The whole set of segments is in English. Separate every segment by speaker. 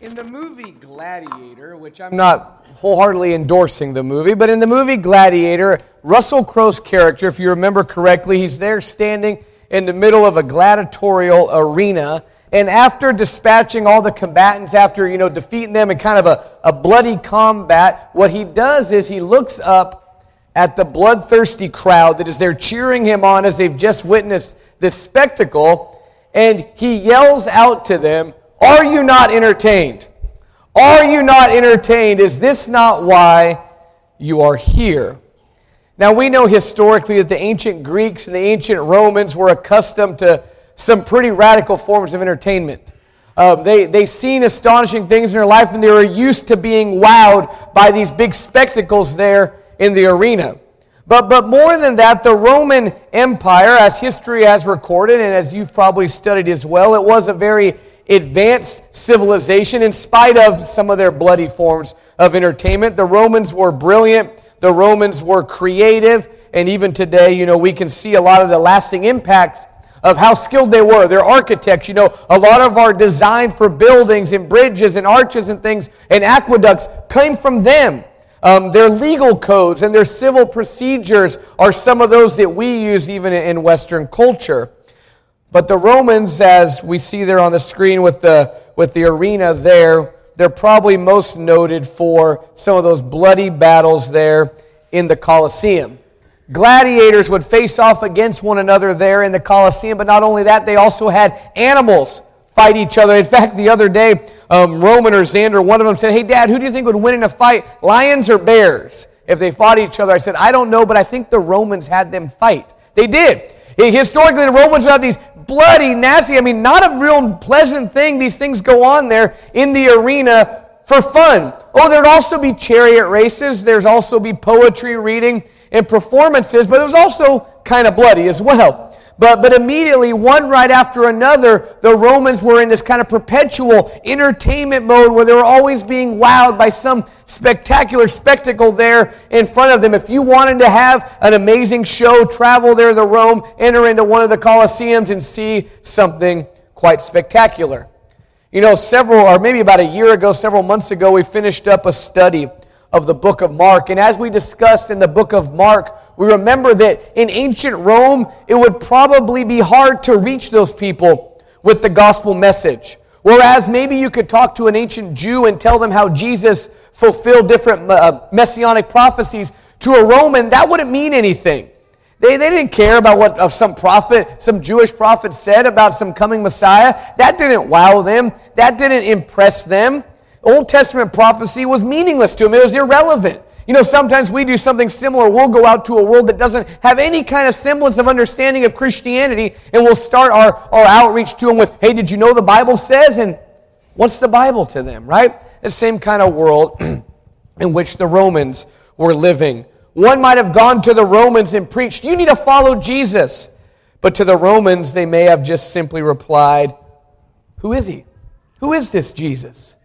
Speaker 1: In the movie Gladiator, which I'm not wholeheartedly endorsing the movie, but in the movie Gladiator, Russell Crowe's character, if you remember correctly, he's there standing in the middle of a gladiatorial arena. And after dispatching all the combatants, after, you know, defeating them in kind of a, a bloody combat, what he does is he looks up at the bloodthirsty crowd that is there cheering him on as they've just witnessed this spectacle, and he yells out to them, are you not entertained? Are you not entertained? Is this not why you are here? Now, we know historically that the ancient Greeks and the ancient Romans were accustomed to some pretty radical forms of entertainment. Uh, they, they seen astonishing things in their life and they were used to being wowed by these big spectacles there in the arena. But, but more than that, the Roman Empire, as history has recorded and as you've probably studied as well, it was a very advanced civilization in spite of some of their bloody forms of entertainment. The Romans were brilliant, the Romans were creative, and even today, you know, we can see a lot of the lasting impacts of how skilled they were. Their architects, you know, a lot of our design for buildings and bridges and arches and things and aqueducts came from them. Um, their legal codes and their civil procedures are some of those that we use even in Western culture. But the Romans, as we see there on the screen with the, with the arena there, they're probably most noted for some of those bloody battles there in the Colosseum. Gladiators would face off against one another there in the Colosseum, but not only that, they also had animals fight each other. In fact, the other day, um, Roman or Xander, one of them said, Hey, Dad, who do you think would win in a fight, lions or bears? If they fought each other, I said, I don't know, but I think the Romans had them fight. They did. Historically, the Romans would have these bloody, nasty, I mean, not a real pleasant thing. These things go on there in the arena for fun. Oh, there'd also be chariot races. There's also be poetry reading and performances, but it was also kind of bloody as well. But, but immediately, one right after another, the Romans were in this kind of perpetual entertainment mode where they were always being wowed by some spectacular spectacle there in front of them. If you wanted to have an amazing show, travel there to Rome, enter into one of the Colosseums, and see something quite spectacular. You know, several, or maybe about a year ago, several months ago, we finished up a study of the book of Mark. And as we discussed in the book of Mark, we remember that in ancient Rome, it would probably be hard to reach those people with the gospel message. Whereas maybe you could talk to an ancient Jew and tell them how Jesus fulfilled different uh, messianic prophecies. To a Roman, that wouldn't mean anything. They, they didn't care about what of some prophet, some Jewish prophet said about some coming Messiah. That didn't wow them. That didn't impress them. Old Testament prophecy was meaningless to them. It was irrelevant. You know, sometimes we do something similar. We'll go out to a world that doesn't have any kind of semblance of understanding of Christianity, and we'll start our, our outreach to them with, hey, did you know the Bible says? And what's the Bible to them, right? The same kind of world in which the Romans were living. One might have gone to the Romans and preached, you need to follow Jesus. But to the Romans, they may have just simply replied, Who is he? Who is this Jesus?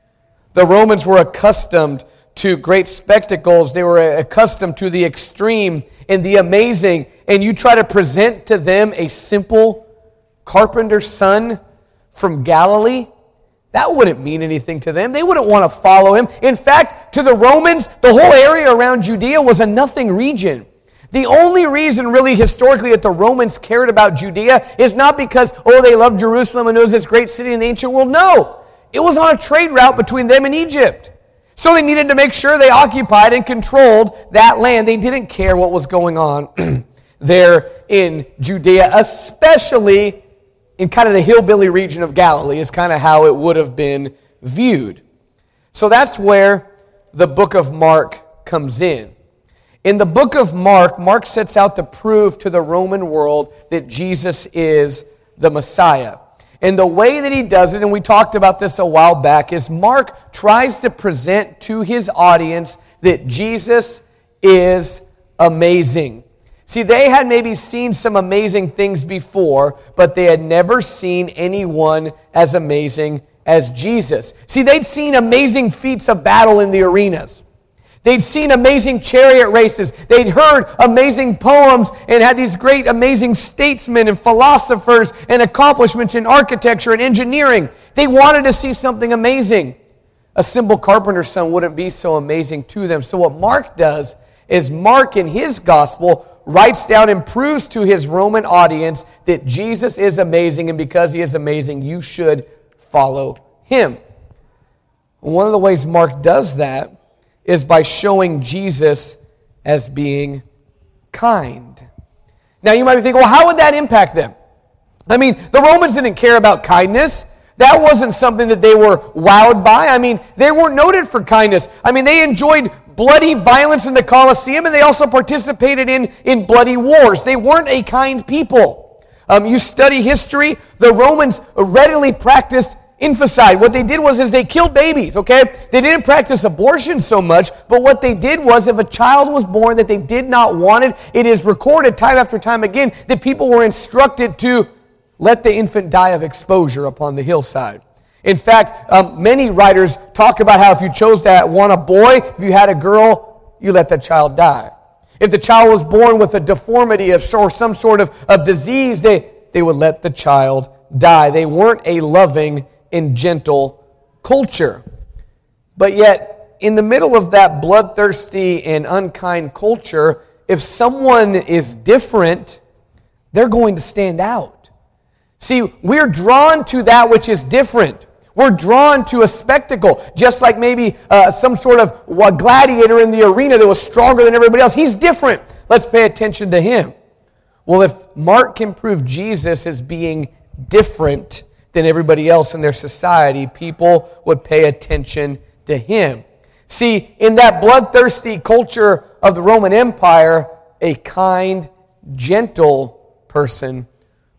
Speaker 1: The Romans were accustomed to great spectacles. They were accustomed to the extreme and the amazing. And you try to present to them a simple carpenter's son from Galilee, that wouldn't mean anything to them. They wouldn't want to follow him. In fact, to the Romans, the whole area around Judea was a nothing region. The only reason, really, historically, that the Romans cared about Judea is not because, oh, they loved Jerusalem and it was this great city in the ancient world. No, it was on a trade route between them and Egypt. So they needed to make sure they occupied and controlled that land. They didn't care what was going on there in Judea, especially in kind of the hillbilly region of Galilee, is kind of how it would have been viewed. So that's where the book of Mark comes in. In the book of Mark, Mark sets out to prove to the Roman world that Jesus is the Messiah. And the way that he does it, and we talked about this a while back, is Mark tries to present to his audience that Jesus is amazing. See, they had maybe seen some amazing things before, but they had never seen anyone as amazing as Jesus. See, they'd seen amazing feats of battle in the arenas. They'd seen amazing chariot races. They'd heard amazing poems and had these great, amazing statesmen and philosophers and accomplishments in architecture and engineering. They wanted to see something amazing. a simple carpenter's son wouldn't be so amazing to them. So, what Mark does is Mark, in his gospel, writes down and proves to his Roman audience that Jesus is amazing, and because he is amazing, you should follow him. One of the ways Mark does that is by showing Jesus as being kind. Now, you might be thinking, well, how would that impact them? I mean, the Romans didn't care about kindness. That wasn't something that they were wowed by. I mean, they weren't noted for kindness. I mean, they enjoyed bloody violence in the Colosseum and they also participated in, in bloody wars. They weren't a kind people. Um, you study history, the Romans readily practiced infanticide. What they did was is they killed babies, okay? They didn't practice abortion so much, but what they did was if a child was born that they did not want it, it is recorded time after time again that people were instructed to let the infant die of exposure upon the hillside. In fact, um, many writers talk about how if you chose to want a boy, if you had a girl, you let that child die. If the child was born with a deformity of, or some sort of, of disease, they, they would let the child die. They weren't a loving and gentle culture. But yet, in the middle of that bloodthirsty and unkind culture, if someone is different, they're going to stand out. See, we're drawn to that which is different. We're drawn to a spectacle, just like maybe uh, some sort of gladiator in the arena that was stronger than everybody else. He's different. Let's pay attention to him. Well, if Mark can prove Jesus as being different than everybody else in their society, people would pay attention to him. See, in that bloodthirsty culture of the Roman Empire, a kind, gentle person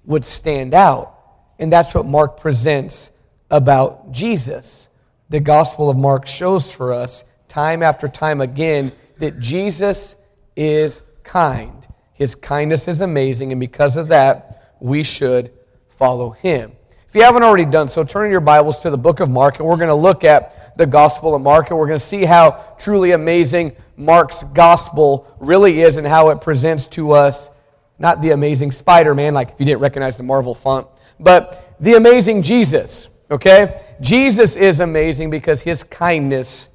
Speaker 1: would stand out. And that's what Mark presents about Jesus. The Gospel of Mark shows for us time after time again that Jesus is kind. His kindness is amazing, and because of that, we should follow him. If you haven't already done so, turn your Bibles to the book of Mark, and we're going to look at the Gospel of Mark, and we're going to see how truly amazing Mark's Gospel really is and how it presents to us not the amazing Spider Man, like if you didn't recognize the Marvel font, but the amazing Jesus. Okay? Jesus is amazing because his kindness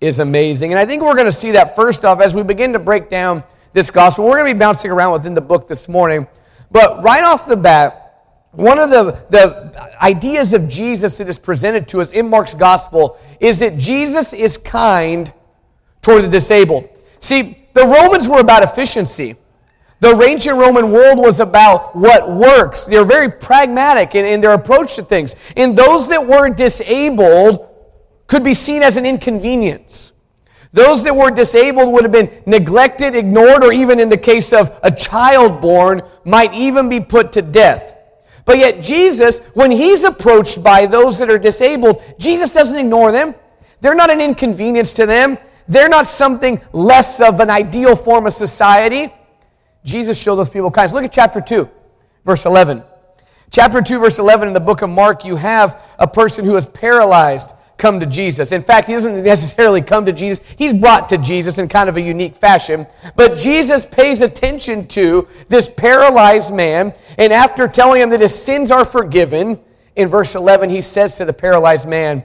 Speaker 1: is amazing. And I think we're going to see that first off as we begin to break down this gospel. We're going to be bouncing around within the book this morning. But right off the bat, one of the, the ideas of Jesus that is presented to us in Mark's gospel is that Jesus is kind toward the disabled. See, the Romans were about efficiency. The ancient Roman world was about what works. They were very pragmatic in, in their approach to things. And those that were disabled could be seen as an inconvenience. Those that were disabled would have been neglected, ignored, or even in the case of a child born, might even be put to death. But yet, Jesus, when he's approached by those that are disabled, Jesus doesn't ignore them. They're not an inconvenience to them. They're not something less of an ideal form of society. Jesus showed those people kindness. Look at chapter 2, verse 11. Chapter 2, verse 11 in the book of Mark, you have a person who is paralyzed come to Jesus. In fact, he doesn't necessarily come to Jesus, he's brought to Jesus in kind of a unique fashion. But Jesus pays attention to this paralyzed man, and after telling him that his sins are forgiven, in verse 11, he says to the paralyzed man,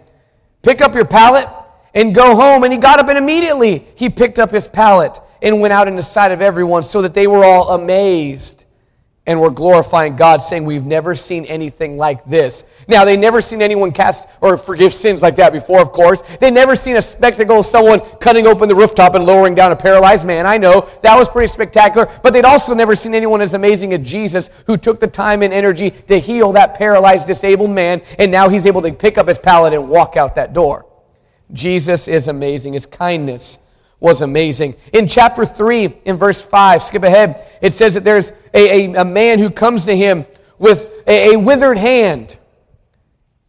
Speaker 1: Pick up your pallet and go home. And he got up, and immediately he picked up his pallet and went out in the sight of everyone so that they were all amazed and were glorifying God, saying, We've never seen anything like this. Now, they never seen anyone cast or forgive sins like that before, of course. They never seen a spectacle of someone cutting open the rooftop and lowering down a paralyzed man. I know that was pretty spectacular, but they'd also never seen anyone as amazing as Jesus who took the time and energy to heal that paralyzed, disabled man, and now he's able to pick up his pallet and walk out that door. Jesus is amazing. His kindness was amazing. In chapter 3, in verse 5, skip ahead, it says that there's a, a, a man who comes to him with a, a withered hand.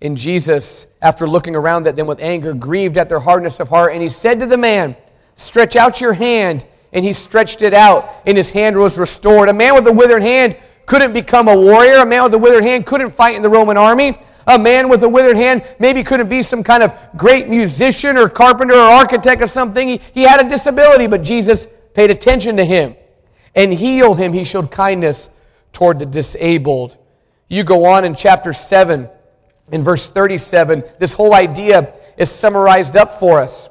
Speaker 1: And Jesus, after looking around at them with anger, grieved at their hardness of heart, and he said to the man, Stretch out your hand. And he stretched it out, and his hand was restored. A man with a withered hand couldn't become a warrior. A man with a withered hand couldn't fight in the Roman army. A man with a withered hand maybe couldn't be some kind of great musician or carpenter or architect or something. He, he had a disability, but Jesus paid attention to him and healed him. He showed kindness toward the disabled. You go on in chapter 7, in verse 37, this whole idea is summarized up for us.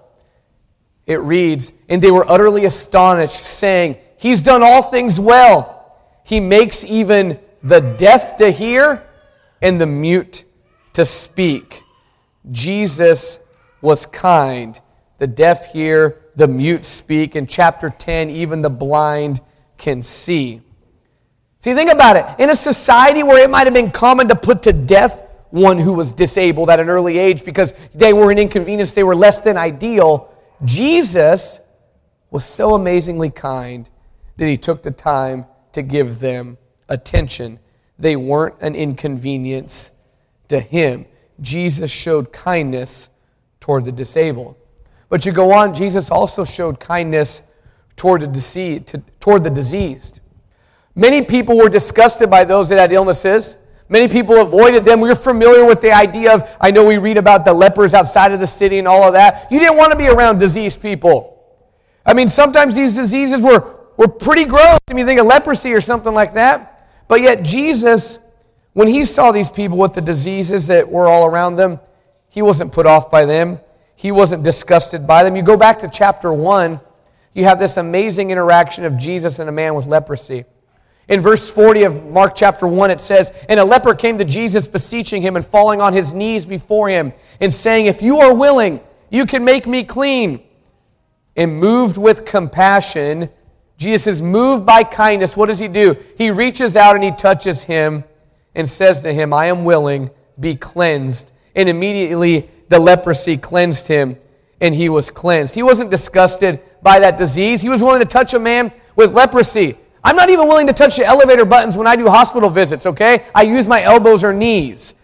Speaker 1: It reads, And they were utterly astonished, saying, He's done all things well. He makes even the deaf to hear and the mute to speak. Jesus was kind. The deaf hear, the mute speak. In chapter 10, even the blind can see. See, think about it. In a society where it might have been common to put to death one who was disabled at an early age because they were an inconvenience, they were less than ideal, Jesus was so amazingly kind that he took the time to give them attention. They weren't an inconvenience to him. Jesus showed kindness toward the disabled. But you go on, Jesus also showed kindness toward the, deceased, toward the diseased. Many people were disgusted by those that had illnesses. Many people avoided them. We're familiar with the idea of, I know we read about the lepers outside of the city and all of that. You didn't want to be around diseased people. I mean, sometimes these diseases were, were pretty gross. I mean, think of leprosy or something like that. But yet, Jesus, when he saw these people with the diseases that were all around them, he wasn't put off by them. He wasn't disgusted by them. You go back to chapter 1, you have this amazing interaction of Jesus and a man with leprosy. In verse 40 of Mark chapter 1, it says, And a leper came to Jesus, beseeching him and falling on his knees before him, and saying, If you are willing, you can make me clean. And moved with compassion, Jesus is moved by kindness. What does he do? He reaches out and he touches him and says to him, I am willing, be cleansed. And immediately the leprosy cleansed him and he was cleansed. He wasn't disgusted by that disease. He was willing to touch a man with leprosy. I'm not even willing to touch the elevator buttons when I do hospital visits, okay? I use my elbows or knees.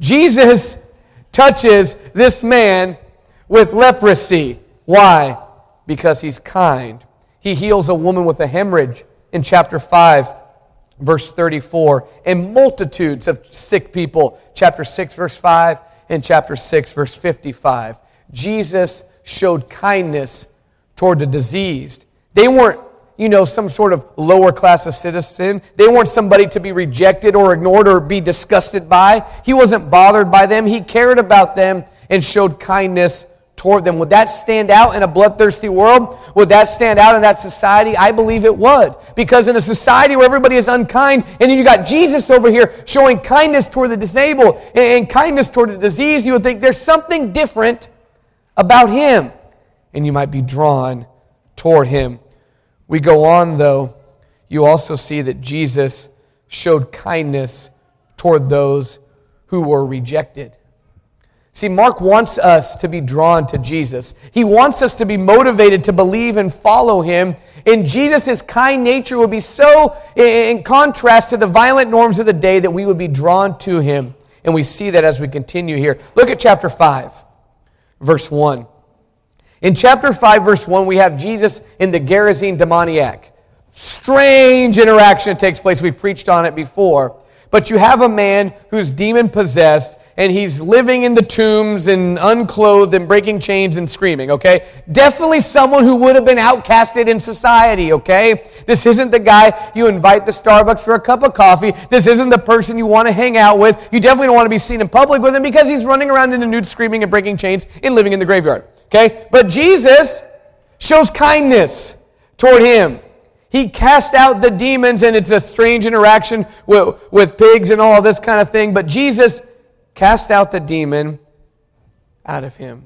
Speaker 1: Jesus touches this man with leprosy. Why? Because he's kind. He heals a woman with a hemorrhage in chapter 5, verse 34, and multitudes of sick people, chapter 6, verse 5, and chapter 6, verse 55. Jesus showed kindness toward the diseased. They weren't you know, some sort of lower class of citizen. They weren't somebody to be rejected or ignored or be disgusted by. He wasn't bothered by them. He cared about them and showed kindness toward them. Would that stand out in a bloodthirsty world? Would that stand out in that society? I believe it would. Because in a society where everybody is unkind, and then you got Jesus over here showing kindness toward the disabled and kindness toward the disease, you would think there's something different about him. And you might be drawn toward him. We go on, though, you also see that Jesus showed kindness toward those who were rejected. See, Mark wants us to be drawn to Jesus. He wants us to be motivated to believe and follow him. And Jesus' kind nature would be so in contrast to the violent norms of the day that we would be drawn to him. And we see that as we continue here. Look at chapter 5, verse 1. In chapter 5, verse 1, we have Jesus in the Gerasene demoniac. Strange interaction takes place. We've preached on it before. But you have a man who's demon possessed and he's living in the tombs and unclothed and breaking chains and screaming, okay? Definitely someone who would have been outcasted in society, okay? This isn't the guy you invite to Starbucks for a cup of coffee. This isn't the person you want to hang out with. You definitely don't want to be seen in public with him because he's running around in the nude screaming and breaking chains and living in the graveyard, okay? But Jesus shows kindness toward him. He cast out the demons, and it's a strange interaction with, with pigs and all this kind of thing. But Jesus cast out the demon out of him.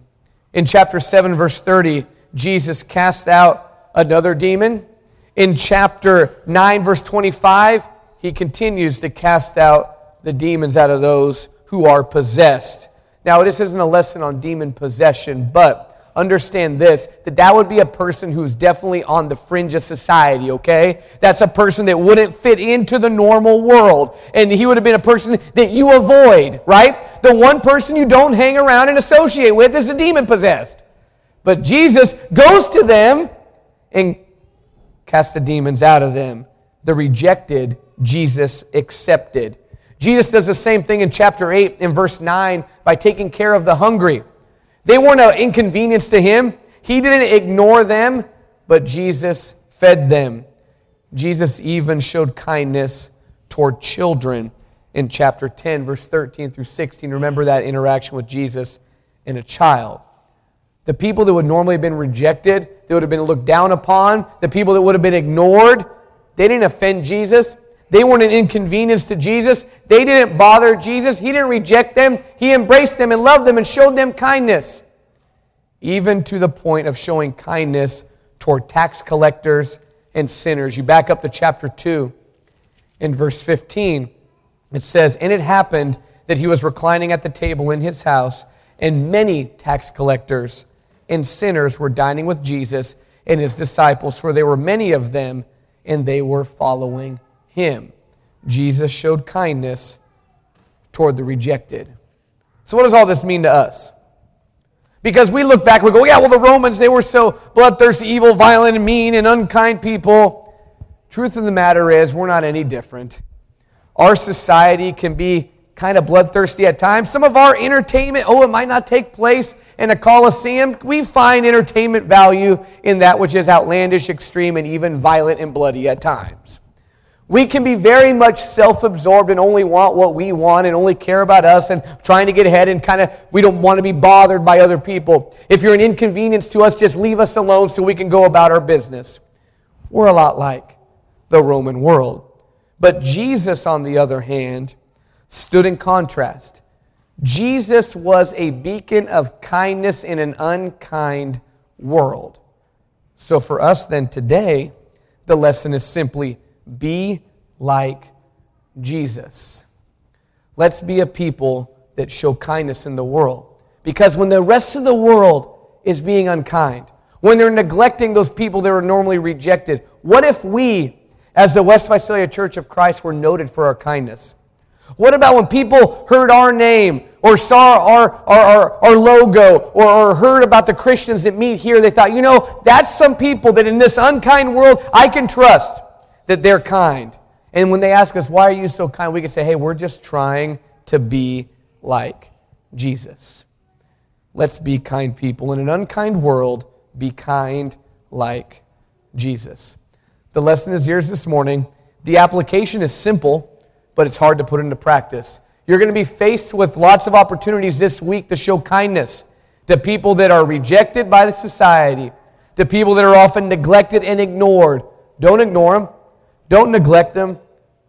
Speaker 1: In chapter 7, verse 30, Jesus cast out another demon. In chapter 9, verse 25, he continues to cast out the demons out of those who are possessed. Now, this isn't a lesson on demon possession, but understand this that that would be a person who's definitely on the fringe of society, okay? That's a person that wouldn't fit into the normal world. And he would have been a person that you avoid, right? The one person you don't hang around and associate with is a demon possessed. But Jesus goes to them and casts the demons out of them. The rejected, Jesus accepted. Jesus does the same thing in chapter 8 in verse 9 by taking care of the hungry. They weren't an inconvenience to him. He didn't ignore them, but Jesus fed them. Jesus even showed kindness toward children in chapter 10, verse 13 through 16. Remember that interaction with Jesus and a child. The people that would normally have been rejected, that would have been looked down upon, the people that would have been ignored, they didn't offend Jesus. They weren't an inconvenience to Jesus. They didn't bother Jesus. He didn't reject them. He embraced them and loved them and showed them kindness, even to the point of showing kindness toward tax collectors and sinners. You back up to chapter 2 in verse 15. It says, And it happened that he was reclining at the table in his house, and many tax collectors and sinners were dining with Jesus and his disciples, for there were many of them, and they were following him. Jesus showed kindness toward the rejected. So, what does all this mean to us? Because we look back, we go, yeah, well, the Romans, they were so bloodthirsty, evil, violent, and mean, and unkind people. Truth of the matter is, we're not any different. Our society can be kind of bloodthirsty at times. Some of our entertainment, oh, it might not take place in a coliseum. We find entertainment value in that which is outlandish, extreme, and even violent and bloody at times. We can be very much self absorbed and only want what we want and only care about us and trying to get ahead and kind of, we don't want to be bothered by other people. If you're an inconvenience to us, just leave us alone so we can go about our business. We're a lot like the Roman world. But Jesus, on the other hand, stood in contrast. Jesus was a beacon of kindness in an unkind world. So for us then today, the lesson is simply be like Jesus. Let's be a people that show kindness in the world. Because when the rest of the world is being unkind, when they're neglecting those people that are normally rejected, what if we as the West Visalia Church of Christ, we're noted for our kindness. What about when people heard our name or saw our, our, our, our logo or, or, heard about the Christians that meet here? They thought, you know, that's some people that in this unkind world I can trust that they're kind. And when they ask us, why are you so kind? We can say, hey, we're just trying to be like Jesus. Let's be kind people. In an unkind world, be kind like Jesus. The lesson is yours this morning. The application is simple, but it's hard to put into practice. You're going to be faced with lots of opportunities this week to show kindness to people that are rejected by the society, to people that are often neglected and ignored. Don't ignore them, don't neglect them,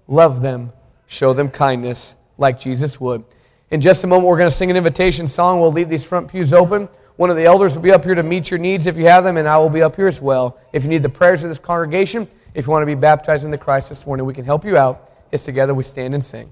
Speaker 1: love them, show them kindness like Jesus would. In just a moment, we're going to sing an invitation song. We'll leave these front pews open. One of the elders will be up here to meet your needs if you have them, and I will be up here as well. If you need the prayers of this congregation, if you want to be baptized in the Christ this morning, we can help you out It's together we stand and sing.